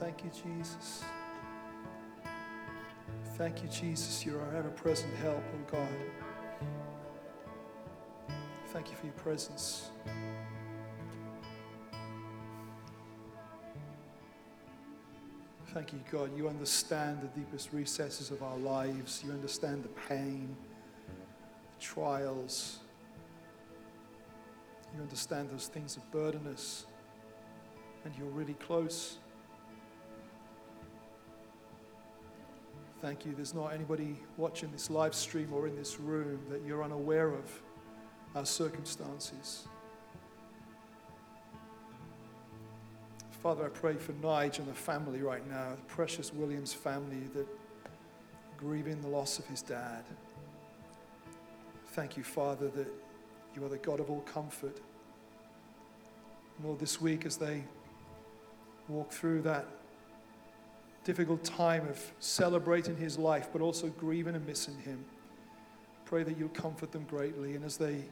Thank you, Jesus. Thank you, Jesus. You're our ever present help, oh God. Thank you for your presence. Thank you, God. You understand the deepest recesses of our lives. You understand the pain, the trials. You understand those things that burden us. And you're really close. Thank you. There's not anybody watching this live stream or in this room that you're unaware of our circumstances. Father, I pray for Nige and the family right now, the precious Williams family that grieving the loss of his dad. Thank you, Father, that you are the God of all comfort. Lord, this week as they walk through that difficult time of celebrating his life, but also grieving and missing him, pray that you'll comfort them greatly. And as they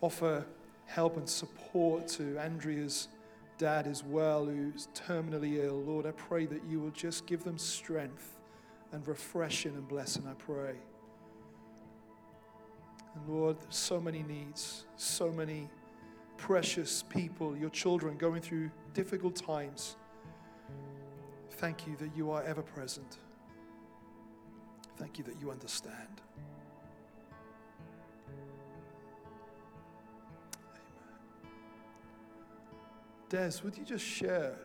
offer help and support to Andrea's dad as well, who's terminally ill. Lord, I pray that you will just give them strength and refreshing and blessing, I pray. And Lord, so many needs, so many precious people, your children going through difficult times. Thank you that you are ever present. Thank you that you understand. Amen. Des, would you just share?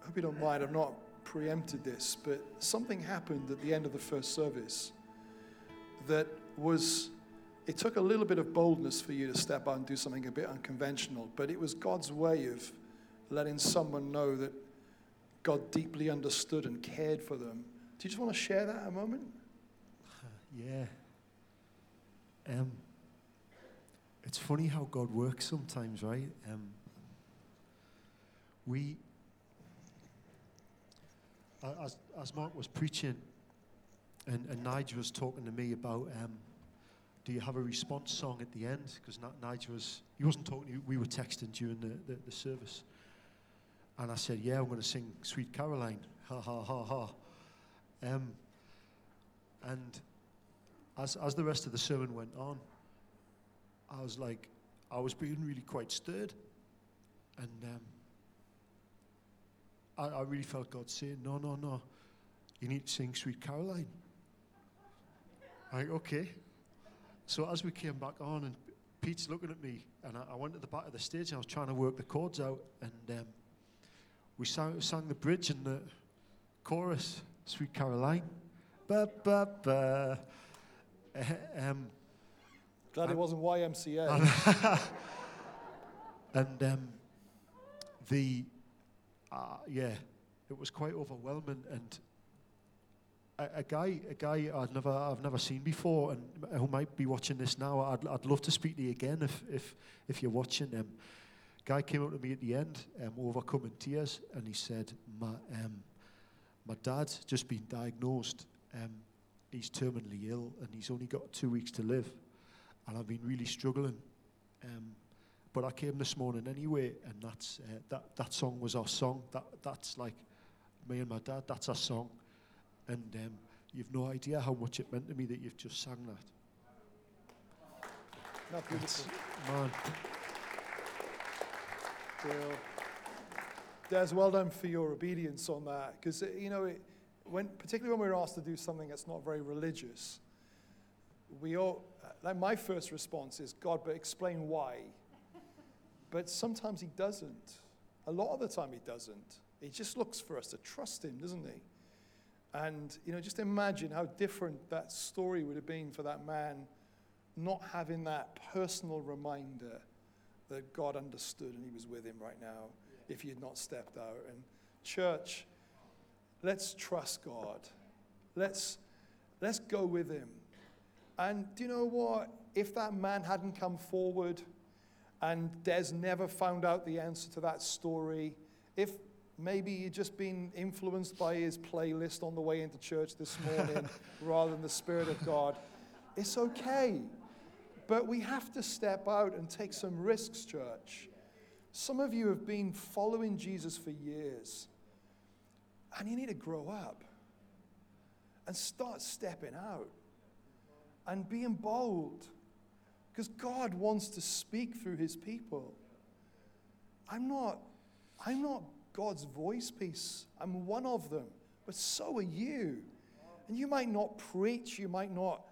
I hope you don't mind, I've not preempted this, but something happened at the end of the first service that was, it took a little bit of boldness for you to step out and do something a bit unconventional, but it was God's way of letting someone know that God deeply understood and cared for them. Do you just want to share that a moment? Yeah. Um, it's funny how God works sometimes, right? Um, we, as, as Mark was preaching, and, and Nigel was talking to me about, um, do you have a response song at the end? Because Nigel was, he wasn't talking, we were texting during the, the, the service. And I said, yeah, I'm going to sing Sweet Caroline. Ha, ha, ha, ha. Um, and as, as the rest of the sermon went on, I was like, I was being really quite stirred. And um, I, I really felt God saying, no, no, no, you need to sing Sweet Caroline. I'm Like, okay. So as we came back on, and Pete's looking at me, and I, I went to the back of the stage, and I was trying to work the chords out, and um, we sang, sang the bridge and the chorus, Sweet Caroline. Ba, ba, ba. Um, Glad it wasn't YMCA. and um, the uh, yeah, it was quite overwhelming. And a, a, guy, a guy I'd never, I've never seen before, and who might be watching this now. I'd, I'd love to speak to you again if, if, if you're watching. Um, guy came up to me at the end, um, overcoming tears, and he said, "My, um, my dad's just been diagnosed. Um, he's terminally ill, and he's only got two weeks to live, and I've been really struggling." Um, but I came this morning anyway, and that's uh, that that song was our song. That that's like me and my dad. That's our song, and um, you've no idea how much it meant to me that you've just sang that. Beautiful, man. Well, Des, well done for your obedience on that, because uh, you know, it, when particularly when we're asked to do something that's not very religious, we all uh, like my first response is God, but explain why. But sometimes he doesn't. A lot of the time he doesn't. He just looks for us to trust him, doesn't he? And, you know, just imagine how different that story would have been for that man not having that personal reminder that God understood and he was with him right now if he had not stepped out. And, church, let's trust God. Let's, let's go with him. And do you know what? If that man hadn't come forward, and Des never found out the answer to that story. If maybe he'd just been influenced by his playlist on the way into church this morning rather than the Spirit of God, it's okay. But we have to step out and take some risks, church. Some of you have been following Jesus for years. And you need to grow up and start stepping out and being bold because God wants to speak through his people. I'm not, I'm not God's voice piece. I'm one of them, but so are you. And you might not preach, you might not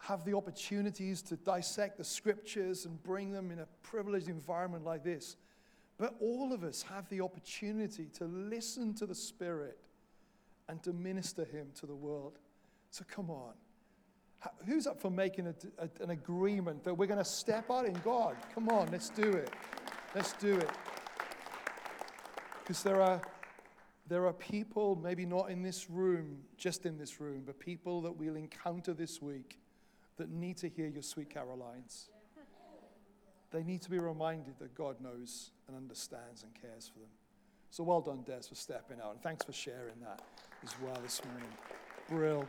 have the opportunities to dissect the scriptures and bring them in a privileged environment like this. But all of us have the opportunity to listen to the Spirit and to minister Him to the world. So come on. Who's up for making a, a, an agreement that we're going to step out in God? Come on, let's do it. Let's do it. Because there are, there are people, maybe not in this room, just in this room, but people that we'll encounter this week that need to hear your sweet Carolines. They need to be reminded that God knows and understands and cares for them. So well done, Des, for stepping out. And thanks for sharing that as well this morning. Brill.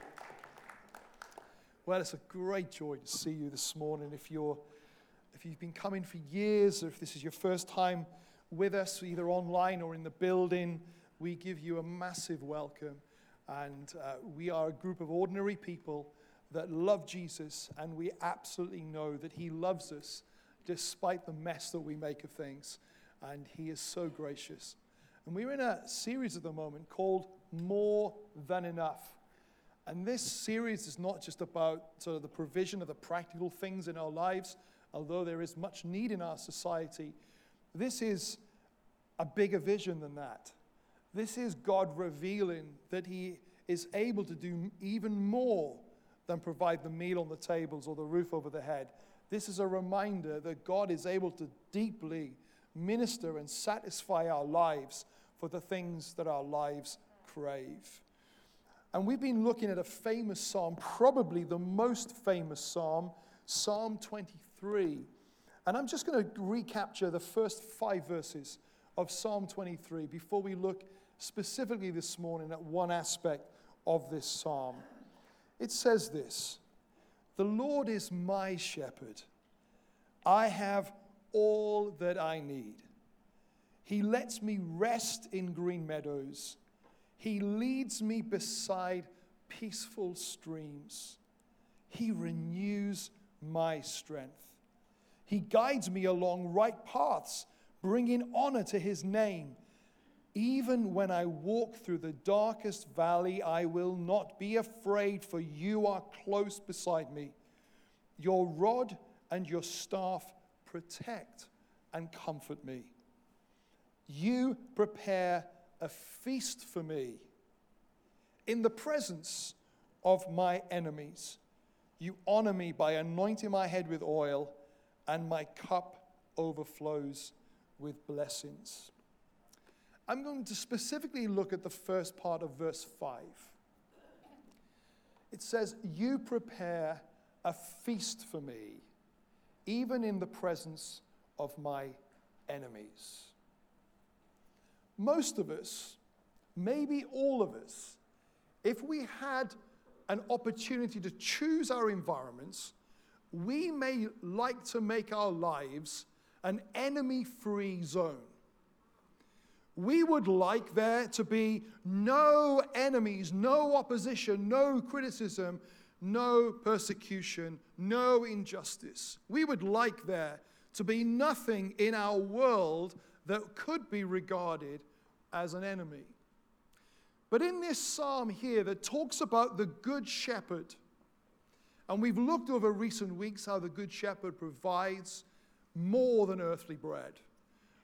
Well, it's a great joy to see you this morning. If you're if you've been coming for years, or if this is your first time with us, either online or in the building, we give you a massive welcome. And uh, we are a group of ordinary people that love Jesus, and we absolutely know that He loves us despite the mess that we make of things. And He is so gracious. And we're in a series at the moment called More Than Enough. And this series is not just about sort of the provision of the practical things in our lives, although there is much need in our society. This is a bigger vision than that. This is God revealing that He is able to do even more than provide the meal on the tables or the roof over the head. This is a reminder that God is able to deeply minister and satisfy our lives for the things that our lives crave. And we've been looking at a famous psalm, probably the most famous psalm, Psalm 23. And I'm just going to recapture the first five verses of Psalm 23 before we look specifically this morning at one aspect of this psalm. It says this The Lord is my shepherd. I have all that I need. He lets me rest in green meadows. He leads me beside peaceful streams. He renews my strength. He guides me along right paths, bringing honor to his name. Even when I walk through the darkest valley, I will not be afraid, for you are close beside me. Your rod and your staff protect and comfort me. You prepare a feast for me in the presence of my enemies. You honor me by anointing my head with oil, and my cup overflows with blessings. I'm going to specifically look at the first part of verse 5. It says, You prepare a feast for me, even in the presence of my enemies. Most of us, maybe all of us, if we had an opportunity to choose our environments, we may like to make our lives an enemy free zone. We would like there to be no enemies, no opposition, no criticism, no persecution, no injustice. We would like there to be nothing in our world that could be regarded as an enemy. But in this psalm here that talks about the Good Shepherd, and we've looked over recent weeks how the Good Shepherd provides more than earthly bread.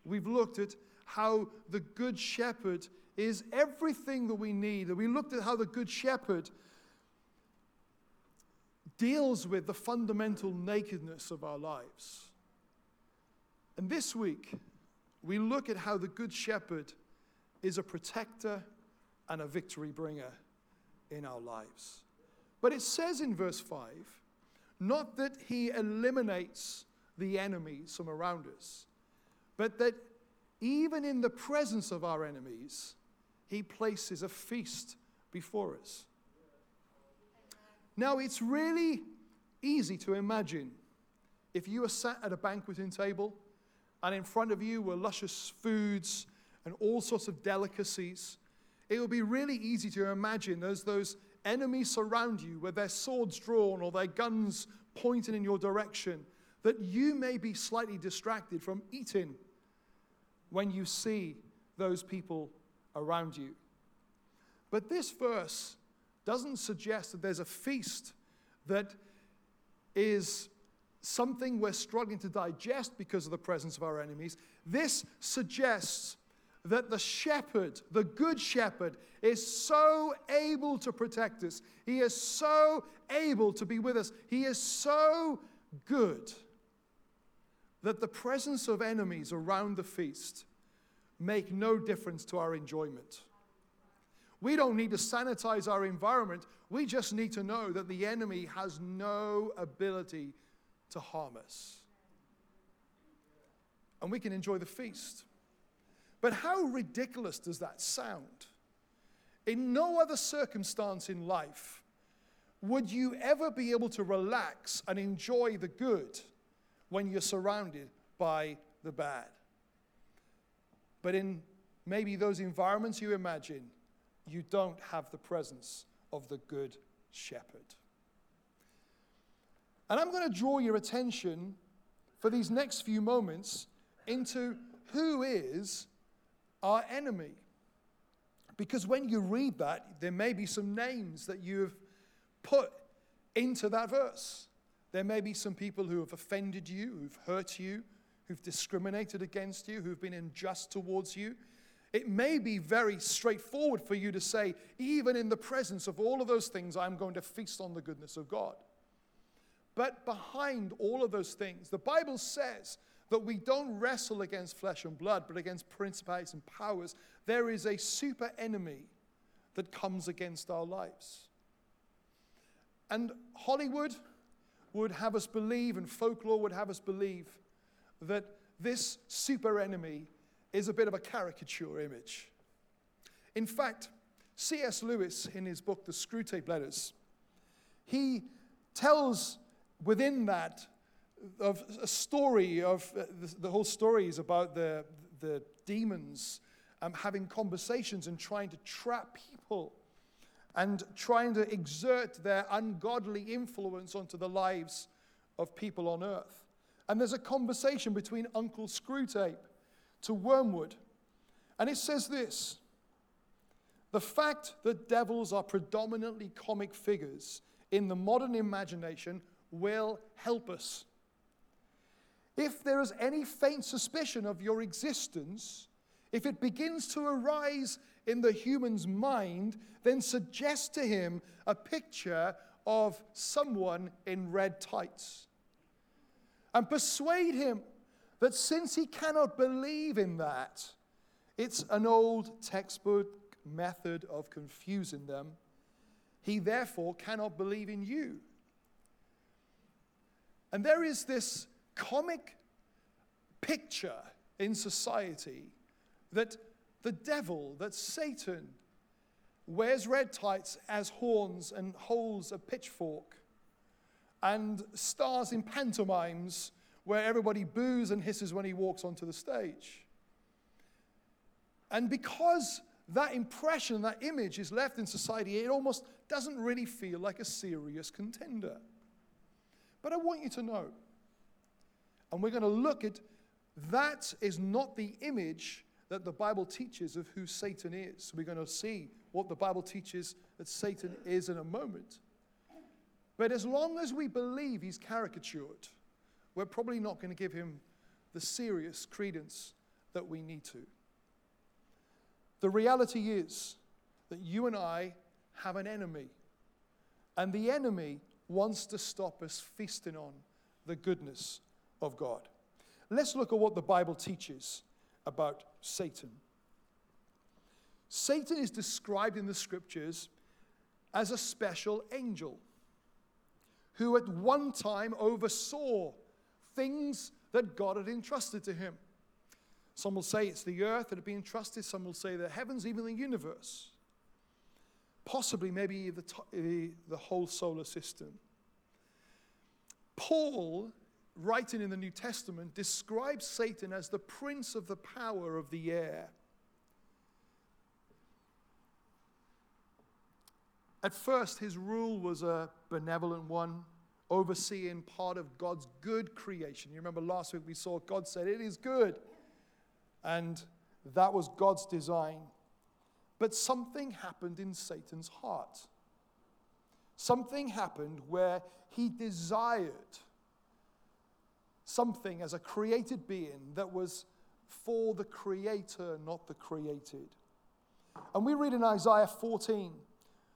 We've looked at how the Good Shepherd is everything that we need. We looked at how the Good Shepherd deals with the fundamental nakedness of our lives. And this week, we look at how the Good Shepherd is a protector and a victory bringer in our lives. But it says in verse 5 not that he eliminates the enemies from around us, but that even in the presence of our enemies, he places a feast before us. Now, it's really easy to imagine if you were sat at a banqueting table and in front of you were luscious foods and all sorts of delicacies. it would be really easy to imagine as those enemies surround you with their swords drawn or their guns pointing in your direction, that you may be slightly distracted from eating when you see those people around you. But this verse doesn't suggest that there's a feast that is something we're struggling to digest because of the presence of our enemies. This suggests that the shepherd, the good shepherd, is so able to protect us. He is so able to be with us. He is so good that the presence of enemies around the feast make no difference to our enjoyment. We don't need to sanitize our environment. We just need to know that the enemy has no ability to harm us. And we can enjoy the feast. But how ridiculous does that sound? In no other circumstance in life would you ever be able to relax and enjoy the good when you're surrounded by the bad. But in maybe those environments you imagine, you don't have the presence of the good shepherd. And I'm going to draw your attention for these next few moments into who is our enemy. Because when you read that, there may be some names that you've put into that verse. There may be some people who have offended you, who've hurt you, who've discriminated against you, who've been unjust towards you. It may be very straightforward for you to say, even in the presence of all of those things, I'm going to feast on the goodness of God. But behind all of those things, the Bible says that we don't wrestle against flesh and blood, but against principalities and powers. There is a super enemy that comes against our lives. And Hollywood would have us believe, and folklore would have us believe, that this super enemy is a bit of a caricature image. In fact, C.S. Lewis, in his book, The Screwtape Letters, he tells within that of a story of uh, the, the, whole story is about the, the demons um, having conversations and trying to trap people and trying to exert their ungodly influence onto the lives of people on earth. And there's a conversation between Uncle Screwtape to Wormwood. And it says this The fact that devils are predominantly comic figures in the modern imagination will help us. If there is any faint suspicion of your existence, if it begins to arise in the human's mind, then suggest to him a picture of someone in red tights. And persuade him that since he cannot believe in that, it's an old textbook method of confusing them, he therefore cannot believe in you. And there is this comic picture in society that the devil, that Satan, wears red tights as horns and holds a pitchfork and stars in pantomimes where everybody boos and hisses when he walks onto the stage. And because that impression, that image is left in society, it almost doesn't really feel like a serious contender. But I want you to know, and we're going to look at that is not the image that the Bible teaches of who Satan is. We're going to see what the Bible teaches that Satan is in a moment. But as long as we believe he's caricatured, we're probably not going to give him the serious credence that we need to. The reality is that you and I have an enemy, and the enemy wants to stop us feasting on the goodness of God. Let's look at what the Bible teaches about Satan. Satan is described in the scriptures as a special angel who at one time oversaw things that God had entrusted to him. Some will say it's the earth that had been entrusted, some will say the heavens, even the universe. Possibly, maybe the, the, the whole solar system. Paul writing in the New Testament, describes Satan as the prince of the power of the air. At first, his rule was a benevolent one, overseeing part of God's good creation. You remember last week we saw God said, It is good. And that was God's design. But something happened in Satan's heart. Something happened where he desired something as a created being that was for the creator, not the created. And we read in Isaiah 14,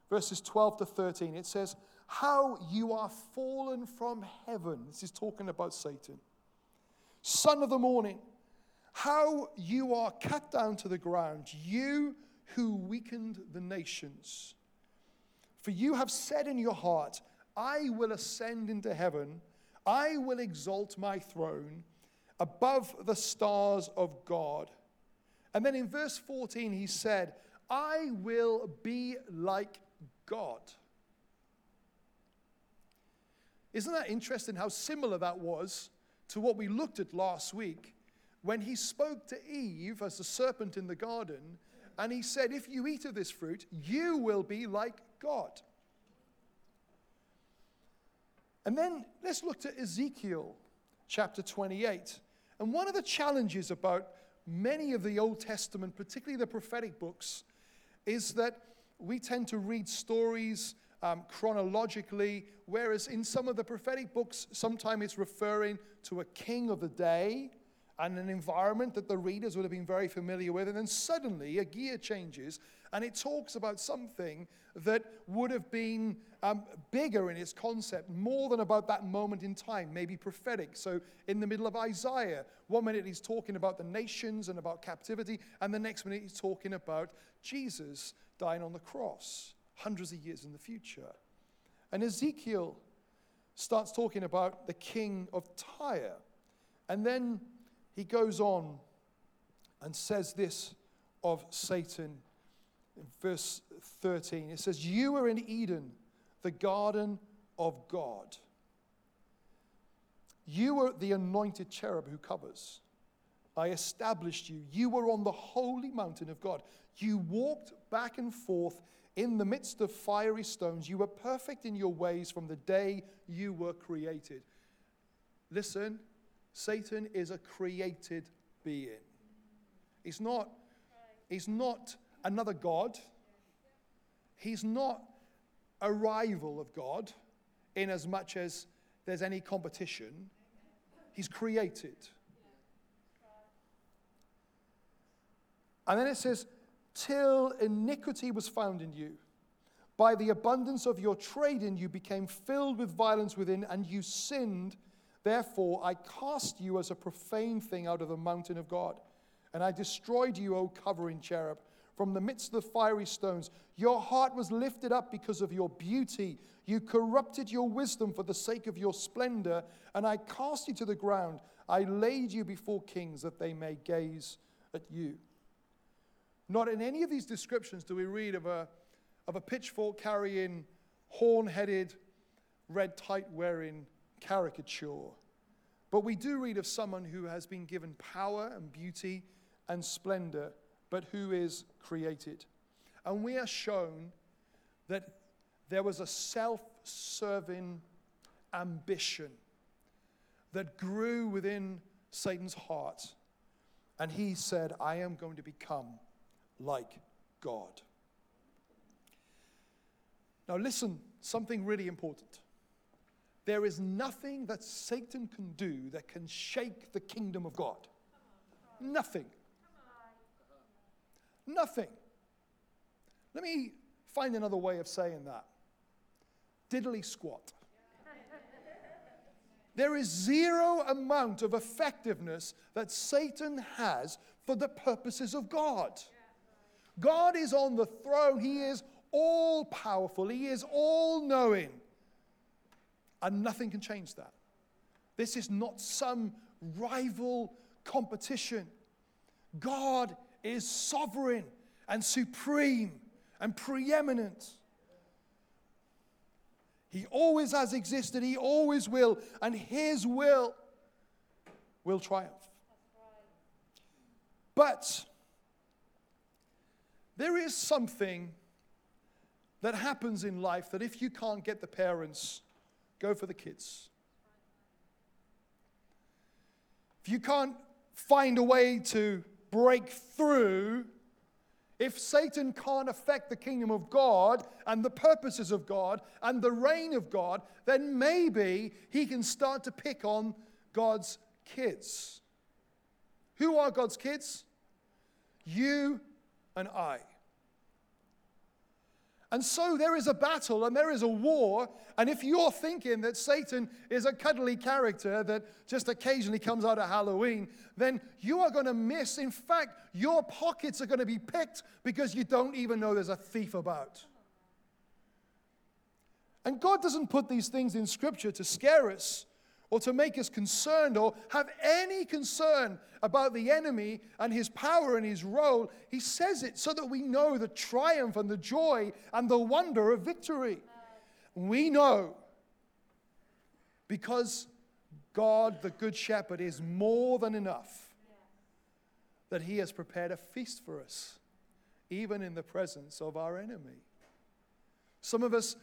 verses 12 to 13, it says, How you are fallen from heaven. This is talking about Satan. Son of the morning, how you are cut down to the ground, you who weakened the nations. For you have said in your heart, I will ascend into heaven, I will exalt my throne above the stars of God. And then in verse 14, he said, I will be like God. Isn't that interesting how similar that was to what we looked at last week when he spoke to Eve as the serpent in the garden and he said, If you eat of this fruit, you will be like God. And then let's look to Ezekiel chapter 28. And one of the challenges about many of the Old Testament, particularly the prophetic books, is that we tend to read stories um, chronologically, whereas in some of the prophetic books, sometimes it's referring to a king of the day and an environment that the readers would have been very familiar with. And then suddenly a gear changes and it talks about something that would have been um, bigger in its concept, more than about that moment in time, maybe prophetic. So, in the middle of Isaiah, one minute he's talking about the nations and about captivity, and the next minute he's talking about Jesus dying on the cross, hundreds of years in the future. And Ezekiel starts talking about the king of Tyre. And then he goes on and says this of Satan in verse 13. It says, You were in Eden, the garden of God. You were the anointed cherub who covers. I established you. You were on the holy mountain of God. You walked back and forth in the midst of fiery stones. You were perfect in your ways from the day you were created. Listen, Satan is a created being. He's not, he's not another God. He's not a rival of God in as much as there's any competition. He's created. And then it says, till iniquity was found in you. By the abundance of your trading, you became filled with violence within, and you sinned. Therefore, I cast you as a profane thing out of the mountain of God. And I destroyed you, O covering cherub, from the midst of the fiery stones. Your heart was lifted up because of your beauty. You corrupted your wisdom for the sake of your splendor, and I cast you to the ground. I laid you before kings that they may gaze at you. Not in any of these descriptions do we read of a, of a pitchfork carrying, horn headed, red tight wearing caricature. But we do read of someone who has been given power and beauty and splendor, but who is created. And we are shown that there was a self serving ambition that grew within Satan's heart. And he said, I am going to become like God. Now, listen, something really important. There is nothing that Satan can do that can shake the kingdom of God. Nothing. Nothing. Let me find another way of saying that. Diddly squat. There is zero amount of effectiveness that Satan has for the purposes of God. God is on the throne. He is all powerful. He is all knowing. And nothing can change that. This is not some rival competition. God is sovereign and supreme and preeminent. He always has existed, He always will, and His will will triumph. But there is something that happens in life that if you can't get the parents, go for the kids. If you can't find a way to break through, if Satan can't affect the kingdom of God and the purposes of God and the reign of God, then maybe he can start to pick on God's kids. Who are God's kids? You and I. And so there is a battle and there is a war. And if you're thinking that Satan is a cuddly character that just occasionally comes out at Halloween, then you are going to miss. In fact, your pockets are going to be picked because you don't even know there's a thief about. And God doesn't put these things in Scripture to scare us or to make us concerned or have any concern about the enemy and his power and his role. He says it so that we know the triumph and the joy and the wonder of victory. We know because God, the Good Shepherd, is more than enough that he has prepared a feast for us, even in the presence of our enemy. Some of us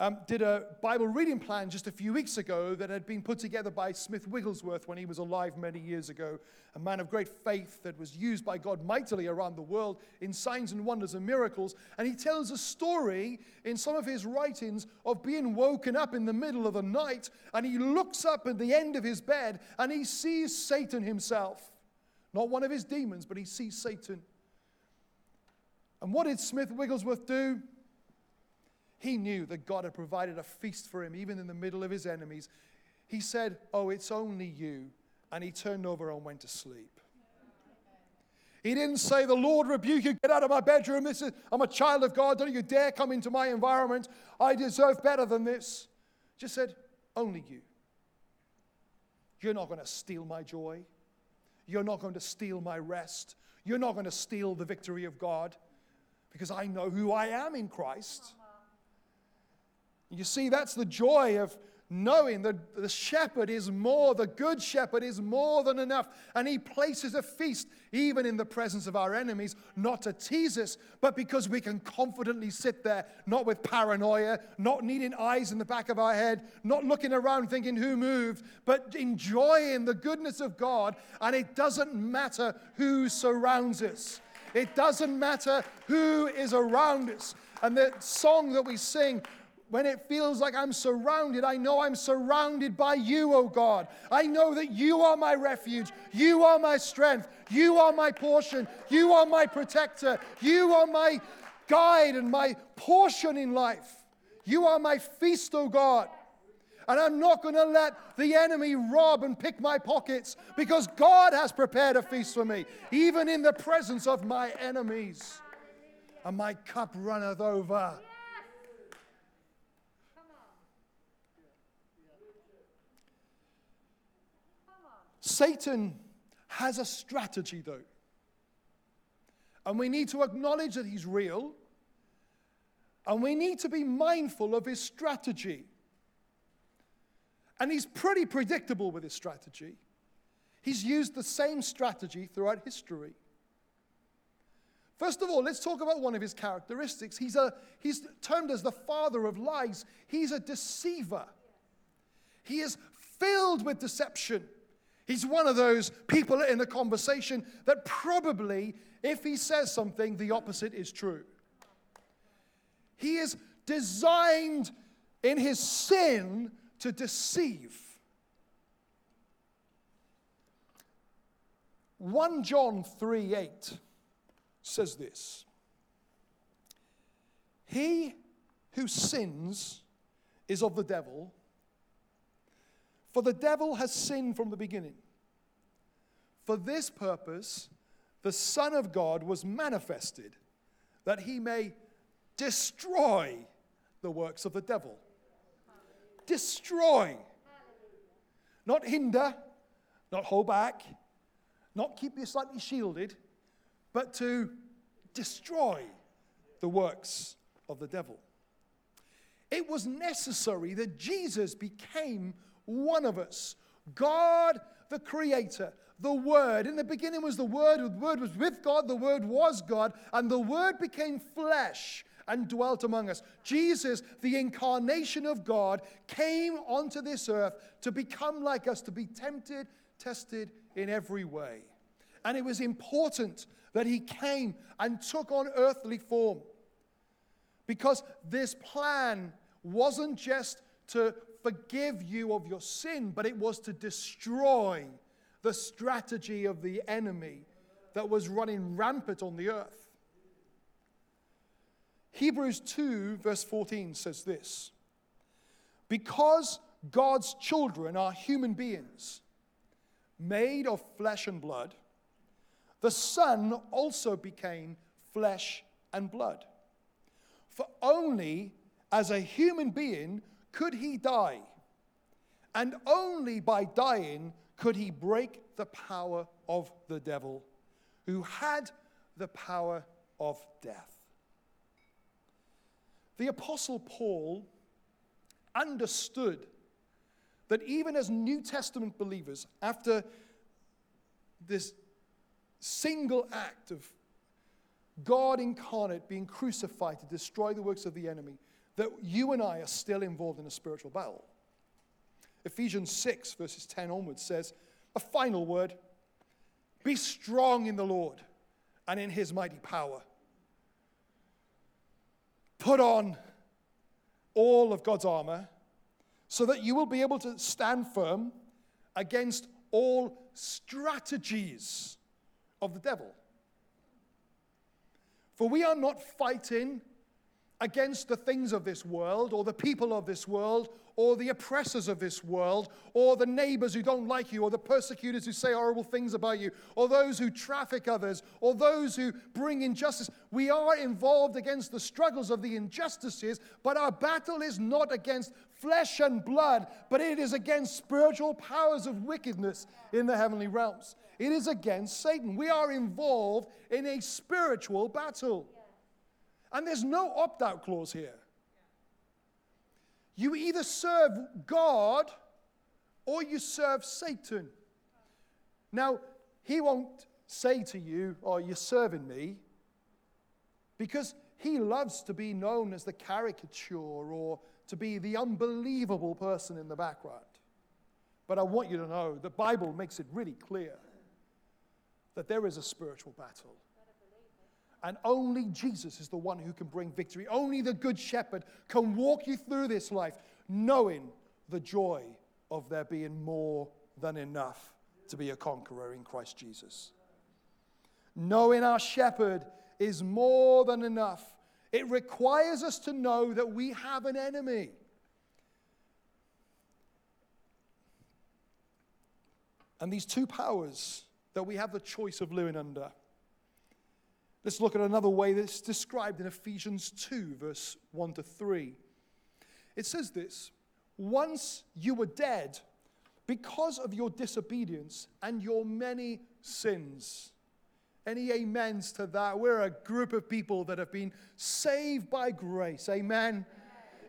um, did a Bible reading plan just a few weeks ago that had been put together by Smith Wigglesworth when he was alive many years ago, a man of great faith that was used by God mightily around the world in signs and wonders and miracles. And he tells a story in some of his writings of being woken up in the middle of the night, and he looks up at the end of his bed and he sees Satan himself. Not one of his demons, but he sees Satan. And what did Smith Wigglesworth do? He knew that God had provided a feast for him, even in the middle of his enemies. He said, Oh, it's only you. And he turned over and went to sleep. He didn't say, The Lord rebuke you, get out of my bedroom. This is, I'm a child of God. Don't you dare come into my environment. I deserve better than this. Just said, Only you. You're not going to steal my joy. You're not going to steal my rest. You're not going to steal the victory of God because I know who I am in Christ. You see, that's the joy of knowing that the shepherd is more, the good shepherd is more than enough. And he places a feast even in the presence of our enemies, not to tease us, but because we can confidently sit there, not with paranoia, not needing eyes in the back of our head, not looking around thinking who moved, but enjoying the goodness of God. And it doesn't matter who surrounds us. It doesn't matter who is around us. And the song that we sing, when it feels like I'm surrounded, I know I'm surrounded by you, oh God. I know that you are my refuge. You are my strength. You are my portion. You are my protector. You are my guide and my portion in life. You are my feast, oh God. And I'm not going to let the enemy rob and pick my pockets because God has prepared a feast for me, even in the presence of my enemies. And my cup runneth over. Satan has a strategy, though. And we need to acknowledge that he's real. And we need to be mindful of his strategy. And he's pretty predictable with his strategy. He's used the same strategy throughout history. First of all, let's talk about one of his characteristics. He's, a, he's termed as the father of lies, he's a deceiver. He is filled with deception. He's one of those people in a conversation that probably, if he says something, the opposite is true. He is designed in his sin to deceive. 1 John 3 8 says this He who sins is of the devil for the devil has sinned from the beginning. For this purpose, the Son of God was manifested, that he may destroy the works of the devil. Destroy. Not hinder, not hold back, not keep you slightly shielded, but to destroy the works of the devil. It was necessary that Jesus became one of us. God, the Creator, the Word. In the beginning was the Word, the Word was with God, the Word was God, and the Word became flesh and dwelt among us. Jesus, the incarnation of God, came onto this earth to become like us, to be tempted, tested in every way. And it was important that he came and took on earthly form. Because this plan wasn't just to forgive you of your sin, but it was to destroy the strategy of the enemy that was running rampant on the earth. Hebrews 2, verse 14 says this Because God's children are human beings, made of flesh and blood, the Son also became flesh and blood. For only as a human being could he die, and only by dying could he break the power of the devil, who had the power of death. The Apostle Paul understood that even as New Testament believers, after this single act of God incarnate being crucified to destroy the works of the enemy, that you and I are still involved in a spiritual battle. Ephesians 6, verses 10 onwards says, A final word be strong in the Lord and in his mighty power. Put on all of God's armor so that you will be able to stand firm against all strategies of the devil. For we are not fighting against the things of this world or the people of this world or the oppressors of this world, or the neighbors who don't like you, or the persecutors who say horrible things about you, or those who traffic others, or those who bring injustice. We are involved against the struggles of the injustices, but our battle is not against flesh and blood, but it is against spiritual powers of wickedness in the heavenly realms. It is against Satan. We are involved in a spiritual battle. And there's no opt out clause here. You either serve God or you serve Satan. Now, he won't say to you, Oh, you're serving me, because he loves to be known as the caricature or to be the unbelievable person in the background. But I want you to know the Bible makes it really clear that there is a spiritual battle. And only Jesus is the one who can bring victory. Only the Good Shepherd can walk you through this life knowing the joy of there being more than enough to be a conqueror in Christ Jesus. Knowing our shepherd is more than enough. It requires us to know that we have an enemy. And these two powers that we have the choice of living under Let's look at another way that's described in Ephesians 2, verse 1 to 3. It says this Once you were dead because of your disobedience and your many sins. Any amens to that? We're a group of people that have been saved by grace. Amen.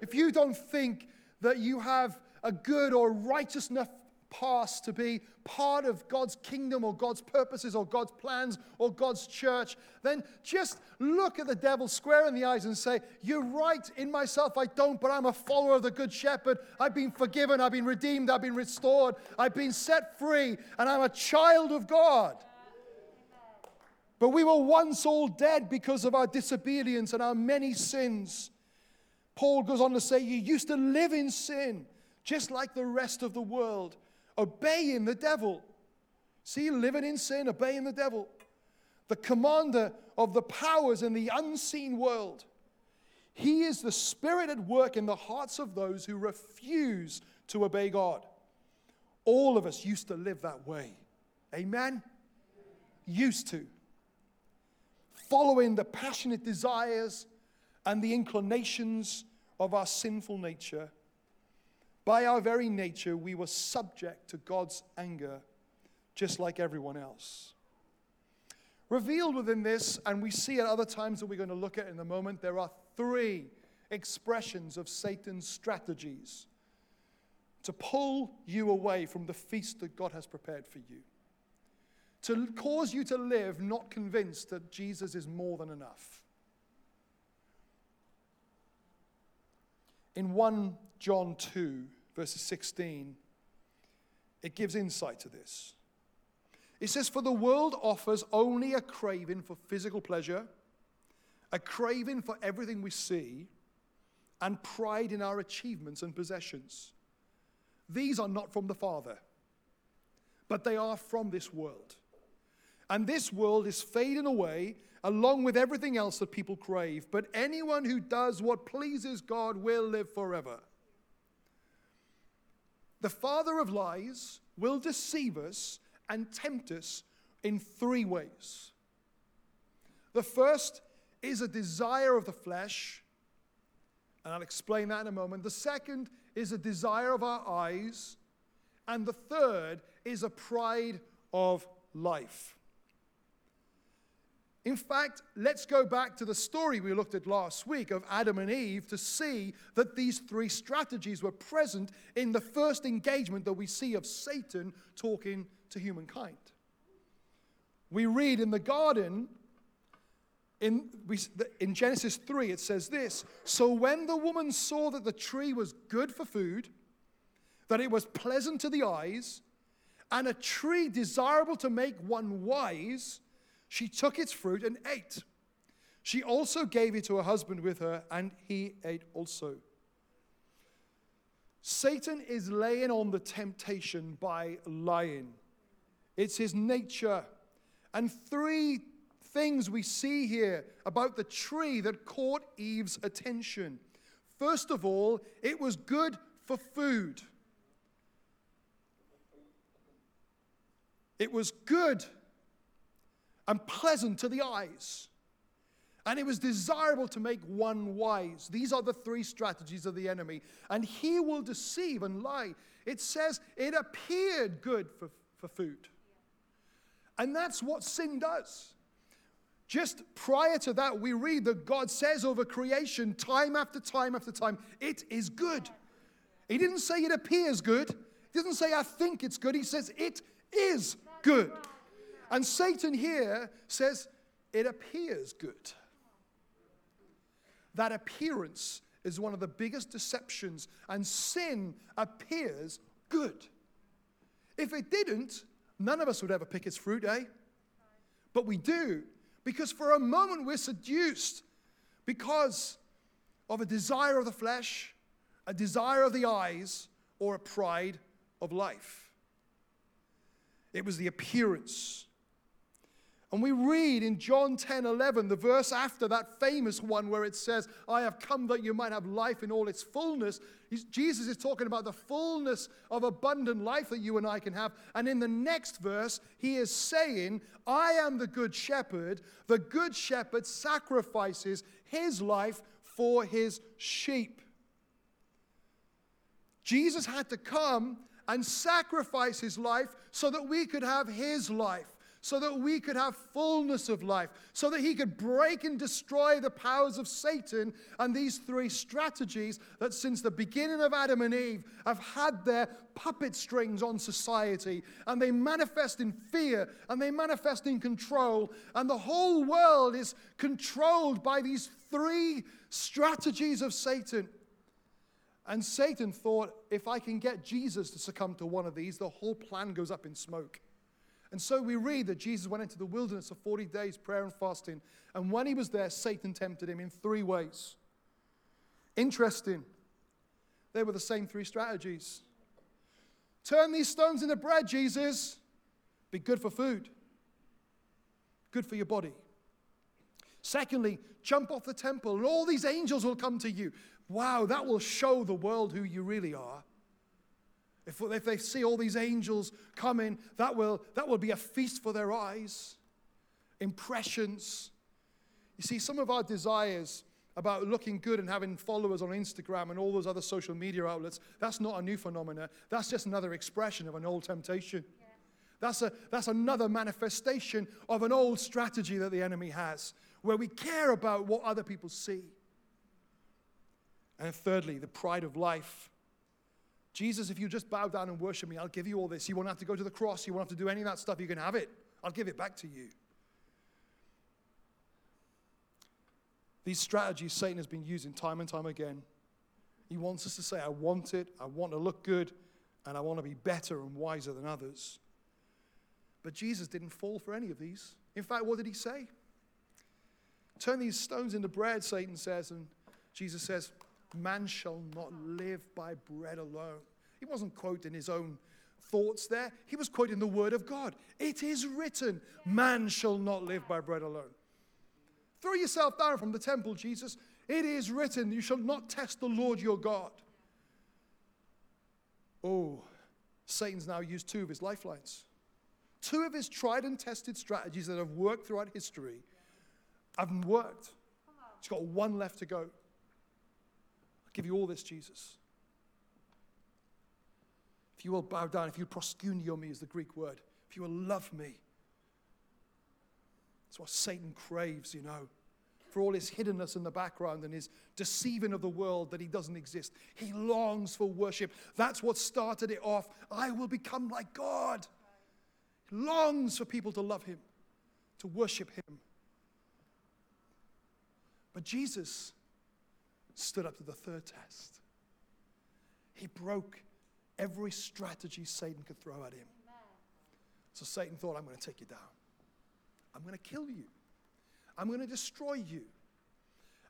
If you don't think that you have a good or righteous enough past to be part of God's kingdom or God's purposes or God's plans or God's church, then just look at the devil square in the eyes and say, You're right, in myself I don't, but I'm a follower of the Good Shepherd. I've been forgiven, I've been redeemed, I've been restored, I've been set free, and I'm a child of God. But we were once all dead because of our disobedience and our many sins. Paul goes on to say, You used to live in sin, just like the rest of the world obeying the devil. See, living in sin, obeying the devil. The commander of the powers in the unseen world. He is the spirit at work in the hearts of those who refuse to obey God. All of us used to live that way. Amen? Used to. Following the passionate desires and the inclinations of our sinful nature by our very nature, we were subject to God's anger, just like everyone else. Revealed within this, and we see at other times that we're going to look at in a moment, there are three expressions of Satan's strategies to pull you away from the feast that God has prepared for you, to cause you to live not convinced that Jesus is more than enough. In 1 John 2, verses 16, it gives insight to this. It says, For the world offers only a craving for physical pleasure, a craving for everything we see, and pride in our achievements and possessions. These are not from the Father, but they are from this world. And this world is fading away along with everything else that people crave. But anyone who does what pleases God will live forever. The father of lies will deceive us and tempt us in three ways. The first is a desire of the flesh, and I'll explain that in a moment. The second is a desire of our eyes, and the third is a pride of life. In fact, let's go back to the story we looked at last week of Adam and Eve to see that these three strategies were present in the first engagement that we see of Satan talking to humankind. We read in the garden, in, in Genesis 3, it says this So when the woman saw that the tree was good for food, that it was pleasant to the eyes, and a tree desirable to make one wise, she took its fruit and ate. She also gave it to her husband with her, and he ate also. Satan is laying on the temptation by lying. It's his nature. And three things we see here about the tree that caught Eve's attention. First of all, it was good for food. It was good and pleasant to the eyes. And it was desirable to make one wise. These are the three strategies of the enemy. And he will deceive and lie. It says it appeared good for, for food. And that's what sin does. Just prior to that, we read that God says over creation, time after time after time, it is good. He didn't say it appears good. He doesn't say I think it's good. He says it is good. And Satan here says, it appears good. That appearance is one of the biggest deceptions, and sin appears good. If it didn't, none of us would ever pick its fruit, eh? But we do, because for a moment we're seduced because of a desire of the flesh, a desire of the eyes, or a pride of life. It was the appearance and we read in John 10 11, the verse after that famous one where it says, I have come that you might have life in all its fullness. Jesus is talking about the fullness of abundant life that you and I can have. And in the next verse, he is saying, I am the good shepherd. The good shepherd sacrifices his life for his sheep. Jesus had to come and sacrifice his life so that we could have his life so that we could have fullness of life, so that he could break and destroy the powers of Satan and these three strategies that since the beginning of Adam and Eve have had their puppet strings on society and they manifest in fear and they manifest in control and the whole world is controlled by these three strategies of Satan. And Satan thought, if I can get Jesus to succumb to one of these, the whole plan goes up in smoke. And so we read that Jesus went into the wilderness for 40 days, prayer and fasting. And when he was there, Satan tempted him in three ways. Interesting. They were the same three strategies. Turn these stones into bread, Jesus. Be good for food, good for your body. Secondly, jump off the temple, and all these angels will come to you. Wow, that will show the world who you really are. If, if they see all these angels coming, that will, that will be a feast for their eyes. Impressions. You see, some of our desires about looking good and having followers on Instagram and all those other social media outlets, that's not a new phenomenon. That's just another expression of an old temptation. Yeah. That's, a, that's another manifestation of an old strategy that the enemy has, where we care about what other people see. And thirdly, the pride of life. Jesus, if you just bow down and worship me, I'll give you all this. You won't have to go to the cross. You won't have to do any of that stuff. You can have it. I'll give it back to you. These strategies Satan has been using time and time again. He wants us to say, I want it, I want to look good, and I want to be better and wiser than others. But Jesus didn't fall for any of these. In fact, what did he say? Turn these stones into bread, Satan says, and Jesus says, Man shall not live by bread alone. He wasn't quoting his own thoughts there, he was quoting the word of God. It is written, Man shall not live by bread alone. Throw yourself down from the temple, Jesus. It is written, You shall not test the Lord your God. Oh, Satan's now used two of his lifelines. Two of his tried and tested strategies that have worked throughout history haven't worked. He's got one left to go. I'll give you all this, Jesus. If you will bow down, if you proskuneo me is the Greek word, if you will love me. That's what Satan craves, you know. For all his hiddenness in the background and his deceiving of the world that he doesn't exist. He longs for worship. That's what started it off. I will become like God. He longs for people to love him, to worship him. But Jesus stood up to the third test. He broke every strategy Satan could throw at him. So Satan thought, I'm going to take you down. I'm going to kill you. I'm going to destroy you.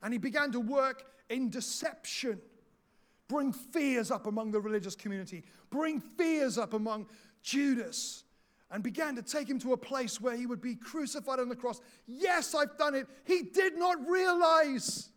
And he began to work in deception, bring fears up among the religious community, bring fears up among Judas, and began to take him to a place where he would be crucified on the cross. Yes, I've done it. He did not realize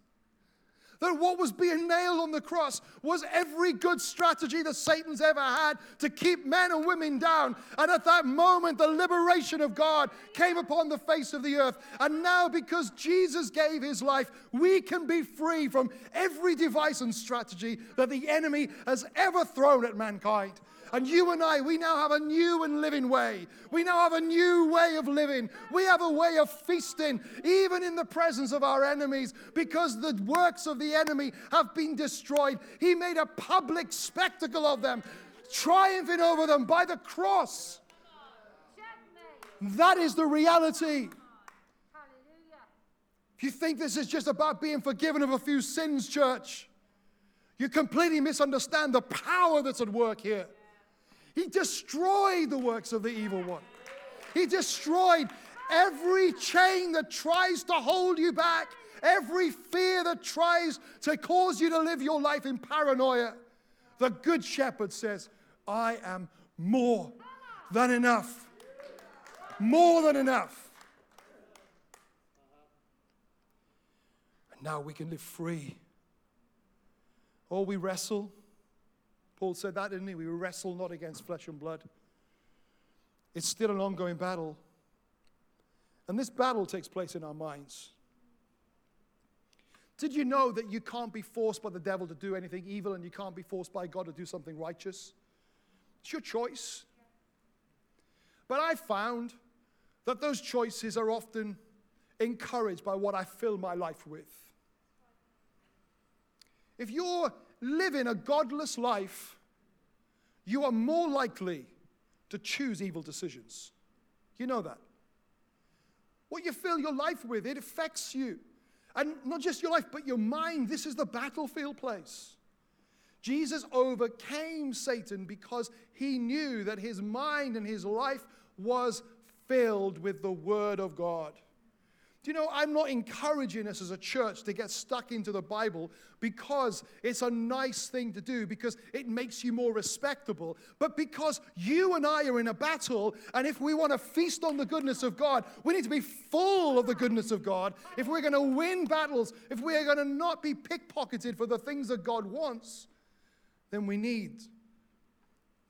that what was being nailed on the cross was every good strategy that Satan's ever had to keep men and women down. And at that moment, the liberation of God came upon the face of the earth. And now, because Jesus gave his life, we can be free from every device and strategy that the enemy has ever thrown at mankind. And you and I, we now have a new and living way. We now have a new way of living. We have a way of feasting, even in the presence of our enemies, because the works of the enemy have been destroyed. He made a public spectacle of them, triumphing over them by the cross. That is the reality. If you think this is just about being forgiven of a few sins, church, you completely misunderstand the power that's at work here. He destroyed the works of the evil one. He destroyed every chain that tries to hold you back, every fear that tries to cause you to live your life in paranoia. The Good Shepherd says, I am more than enough. More than enough. And now we can live free. Oh, we wrestle Paul said that, didn't he? We wrestle not against flesh and blood. It's still an ongoing battle. And this battle takes place in our minds. Did you know that you can't be forced by the devil to do anything evil and you can't be forced by God to do something righteous? It's your choice. But I found that those choices are often encouraged by what I fill my life with. If you're living a godless life, you are more likely to choose evil decisions. You know that. What you fill your life with, it affects you. And not just your life, but your mind. This is the battlefield place. Jesus overcame Satan because he knew that his mind and his life was filled with the Word of God. Do you know, I'm not encouraging us as a church to get stuck into the Bible because it's a nice thing to do, because it makes you more respectable, but because you and I are in a battle, and if we want to feast on the goodness of God, we need to be full of the goodness of God. If we're going to win battles, if we're going to not be pickpocketed for the things that God wants, then we need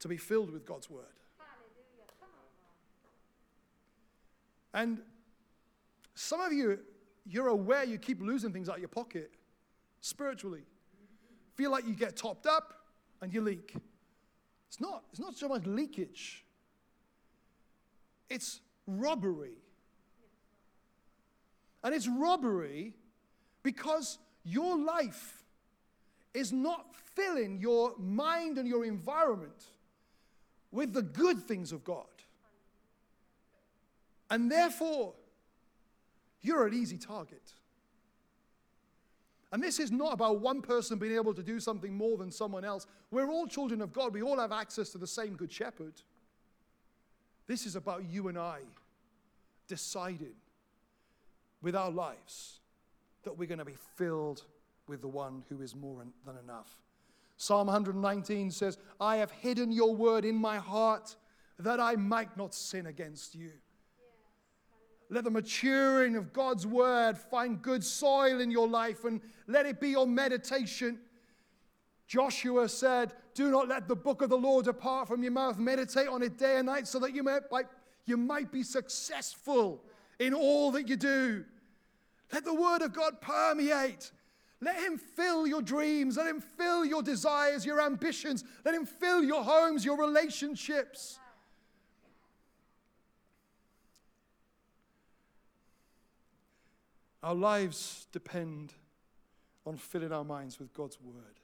to be filled with God's Word. And some of you, you're aware you keep losing things out of your pocket spiritually. Feel like you get topped up and you leak. It's not, it's not so much leakage, it's robbery. And it's robbery because your life is not filling your mind and your environment with the good things of God. And therefore, you're an easy target. And this is not about one person being able to do something more than someone else. We're all children of God. We all have access to the same good shepherd. This is about you and I deciding with our lives that we're going to be filled with the one who is more than enough. Psalm 119 says, I have hidden your word in my heart that I might not sin against you. Let the maturing of God's word find good soil in your life and let it be your meditation. Joshua said, Do not let the book of the Lord depart from your mouth. Meditate on it day and night so that you might, you might be successful in all that you do. Let the word of God permeate. Let him fill your dreams. Let him fill your desires, your ambitions. Let him fill your homes, your relationships. Our lives depend on filling our minds with God's word.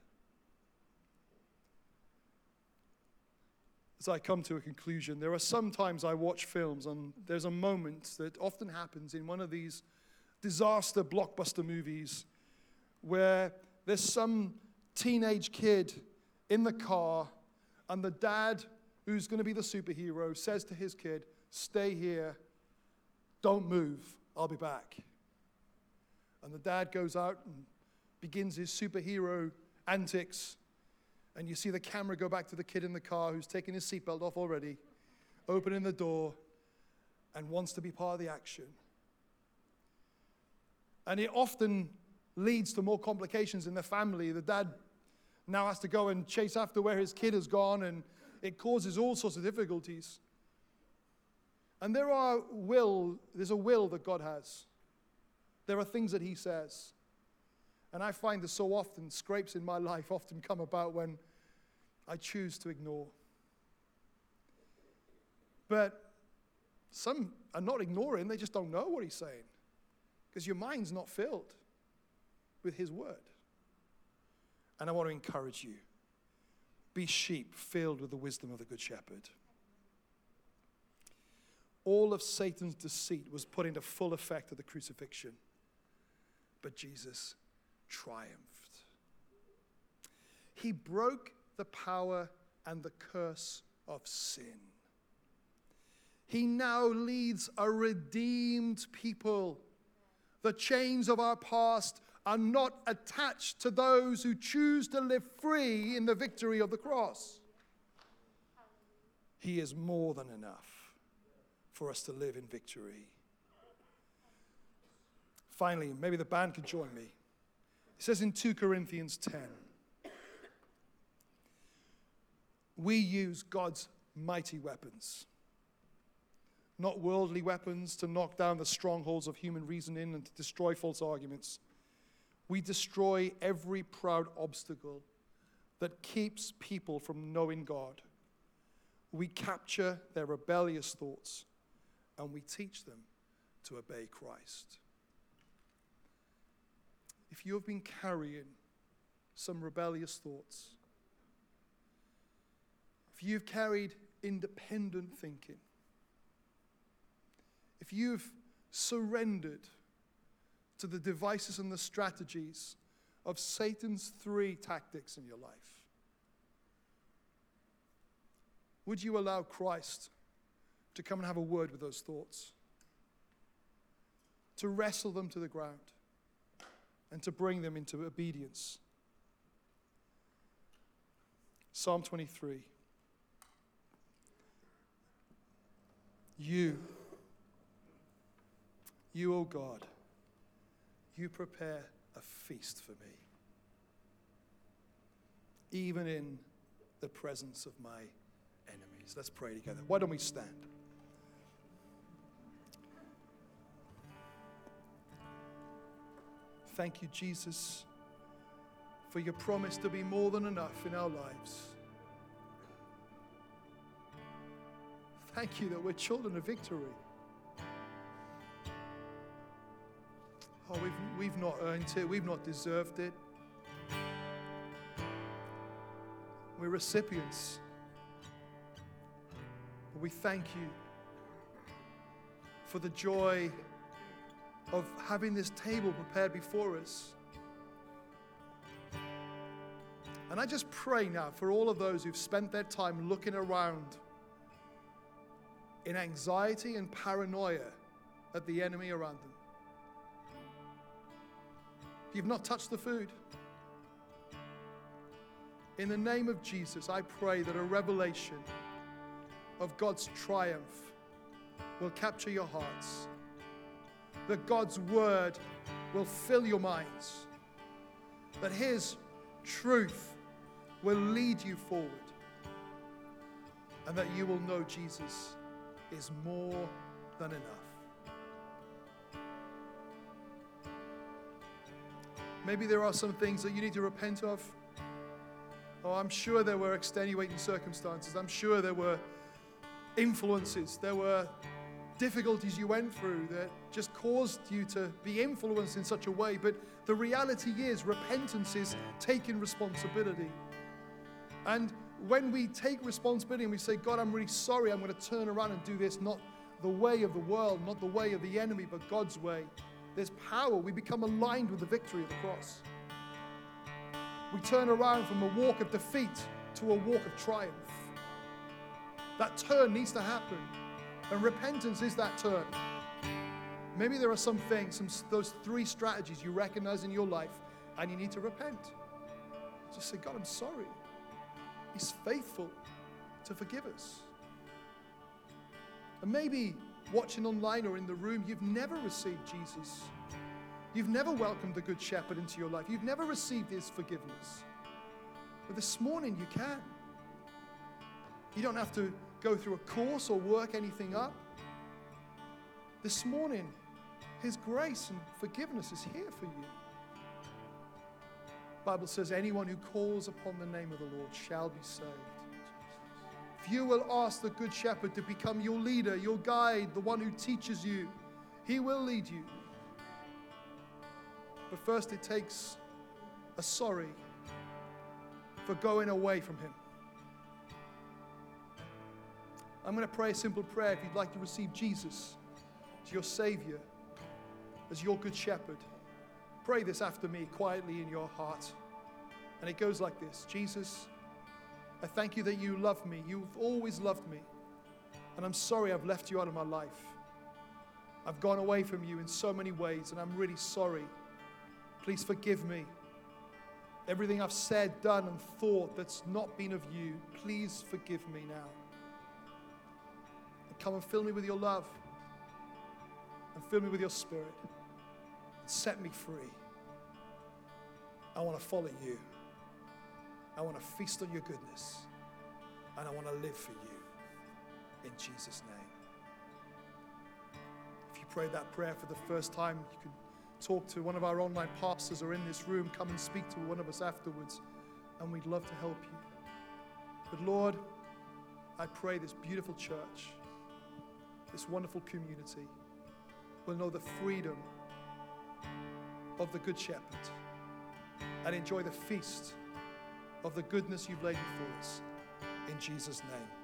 As I come to a conclusion, there are sometimes I watch films and there's a moment that often happens in one of these disaster blockbuster movies where there's some teenage kid in the car and the dad, who's going to be the superhero, says to his kid, Stay here, don't move, I'll be back. And the dad goes out and begins his superhero antics. And you see the camera go back to the kid in the car who's taking his seatbelt off already, opening the door, and wants to be part of the action. And it often leads to more complications in the family. The dad now has to go and chase after where his kid has gone, and it causes all sorts of difficulties. And there are will, there's a will that God has. There are things that He says. And I find that so often scrapes in my life often come about when I choose to ignore. But some are not ignoring, they just don't know what He's saying. Because your mind's not filled with His Word. And I want to encourage you be sheep filled with the wisdom of the Good Shepherd. All of Satan's deceit was put into full effect at the crucifixion but Jesus triumphed. He broke the power and the curse of sin. He now leads a redeemed people. The chains of our past are not attached to those who choose to live free in the victory of the cross. He is more than enough for us to live in victory. Finally, maybe the band could join me. It says in 2 Corinthians 10 we use God's mighty weapons, not worldly weapons to knock down the strongholds of human reasoning and to destroy false arguments. We destroy every proud obstacle that keeps people from knowing God. We capture their rebellious thoughts and we teach them to obey Christ if you have been carrying some rebellious thoughts, if you've carried independent thinking, if you've surrendered to the devices and the strategies of Satan's three tactics in your life, would you allow Christ to come and have a word with those thoughts? To wrestle them to the ground? And to bring them into obedience. Psalm 23. You, you, O oh God, you prepare a feast for me, even in the presence of my enemies. Let's pray together. Why don't we stand? Thank you, Jesus, for your promise to be more than enough in our lives. Thank you that we're children of victory. Oh, we've, we've not earned it, we've not deserved it. We're recipients. But we thank you for the joy of having this table prepared before us. And I just pray now for all of those who've spent their time looking around in anxiety and paranoia at the enemy around them. You've not touched the food. In the name of Jesus, I pray that a revelation of God's triumph will capture your hearts, that God's word will fill your minds, that His truth will lead you forward, and that you will know Jesus is more than enough. Maybe there are some things that you need to repent of. Oh, I'm sure there were extenuating circumstances. I'm sure there were influences. There were difficulties you went through that just caused you to be influenced in such a way. But the reality is, repentance is taking responsibility. And when we take responsibility and we say, God, I'm really sorry, I'm going to turn around and do this, not the way of the world, not the way of the enemy, but God's way, there's power. We become aligned with the victory of the cross. We turn around from a walk of defeat to a walk of triumph. That turn needs to happen. And repentance is that turn. Maybe there are some things, some, those three strategies you recognize in your life, and you need to repent. Just say, God, I'm sorry. He's faithful to forgive us. And maybe watching online or in the room, you've never received Jesus. You've never welcomed the Good Shepherd into your life. You've never received his forgiveness. But this morning you can. You don't have to go through a course or work anything up. This morning, his grace and forgiveness is here for you. Bible says anyone who calls upon the name of the Lord shall be saved. If you will ask the good shepherd to become your leader, your guide, the one who teaches you, he will lead you. But first it takes a sorry for going away from him. I'm going to pray a simple prayer if you'd like to receive Jesus as your Savior, as your Good Shepherd. Pray this after me quietly in your heart. And it goes like this Jesus, I thank you that you love me. You've always loved me. And I'm sorry I've left you out of my life. I've gone away from you in so many ways, and I'm really sorry. Please forgive me. Everything I've said, done, and thought that's not been of you, please forgive me now. And come and fill me with your love and fill me with your spirit. Set me free. I want to follow you. I want to feast on your goodness. And I want to live for you. In Jesus' name. If you prayed that prayer for the first time, you can talk to one of our online pastors or in this room. Come and speak to one of us afterwards. And we'd love to help you. But Lord, I pray this beautiful church this wonderful community will know the freedom of the Good Shepherd and enjoy the feast of the goodness you've laid before us. In Jesus' name.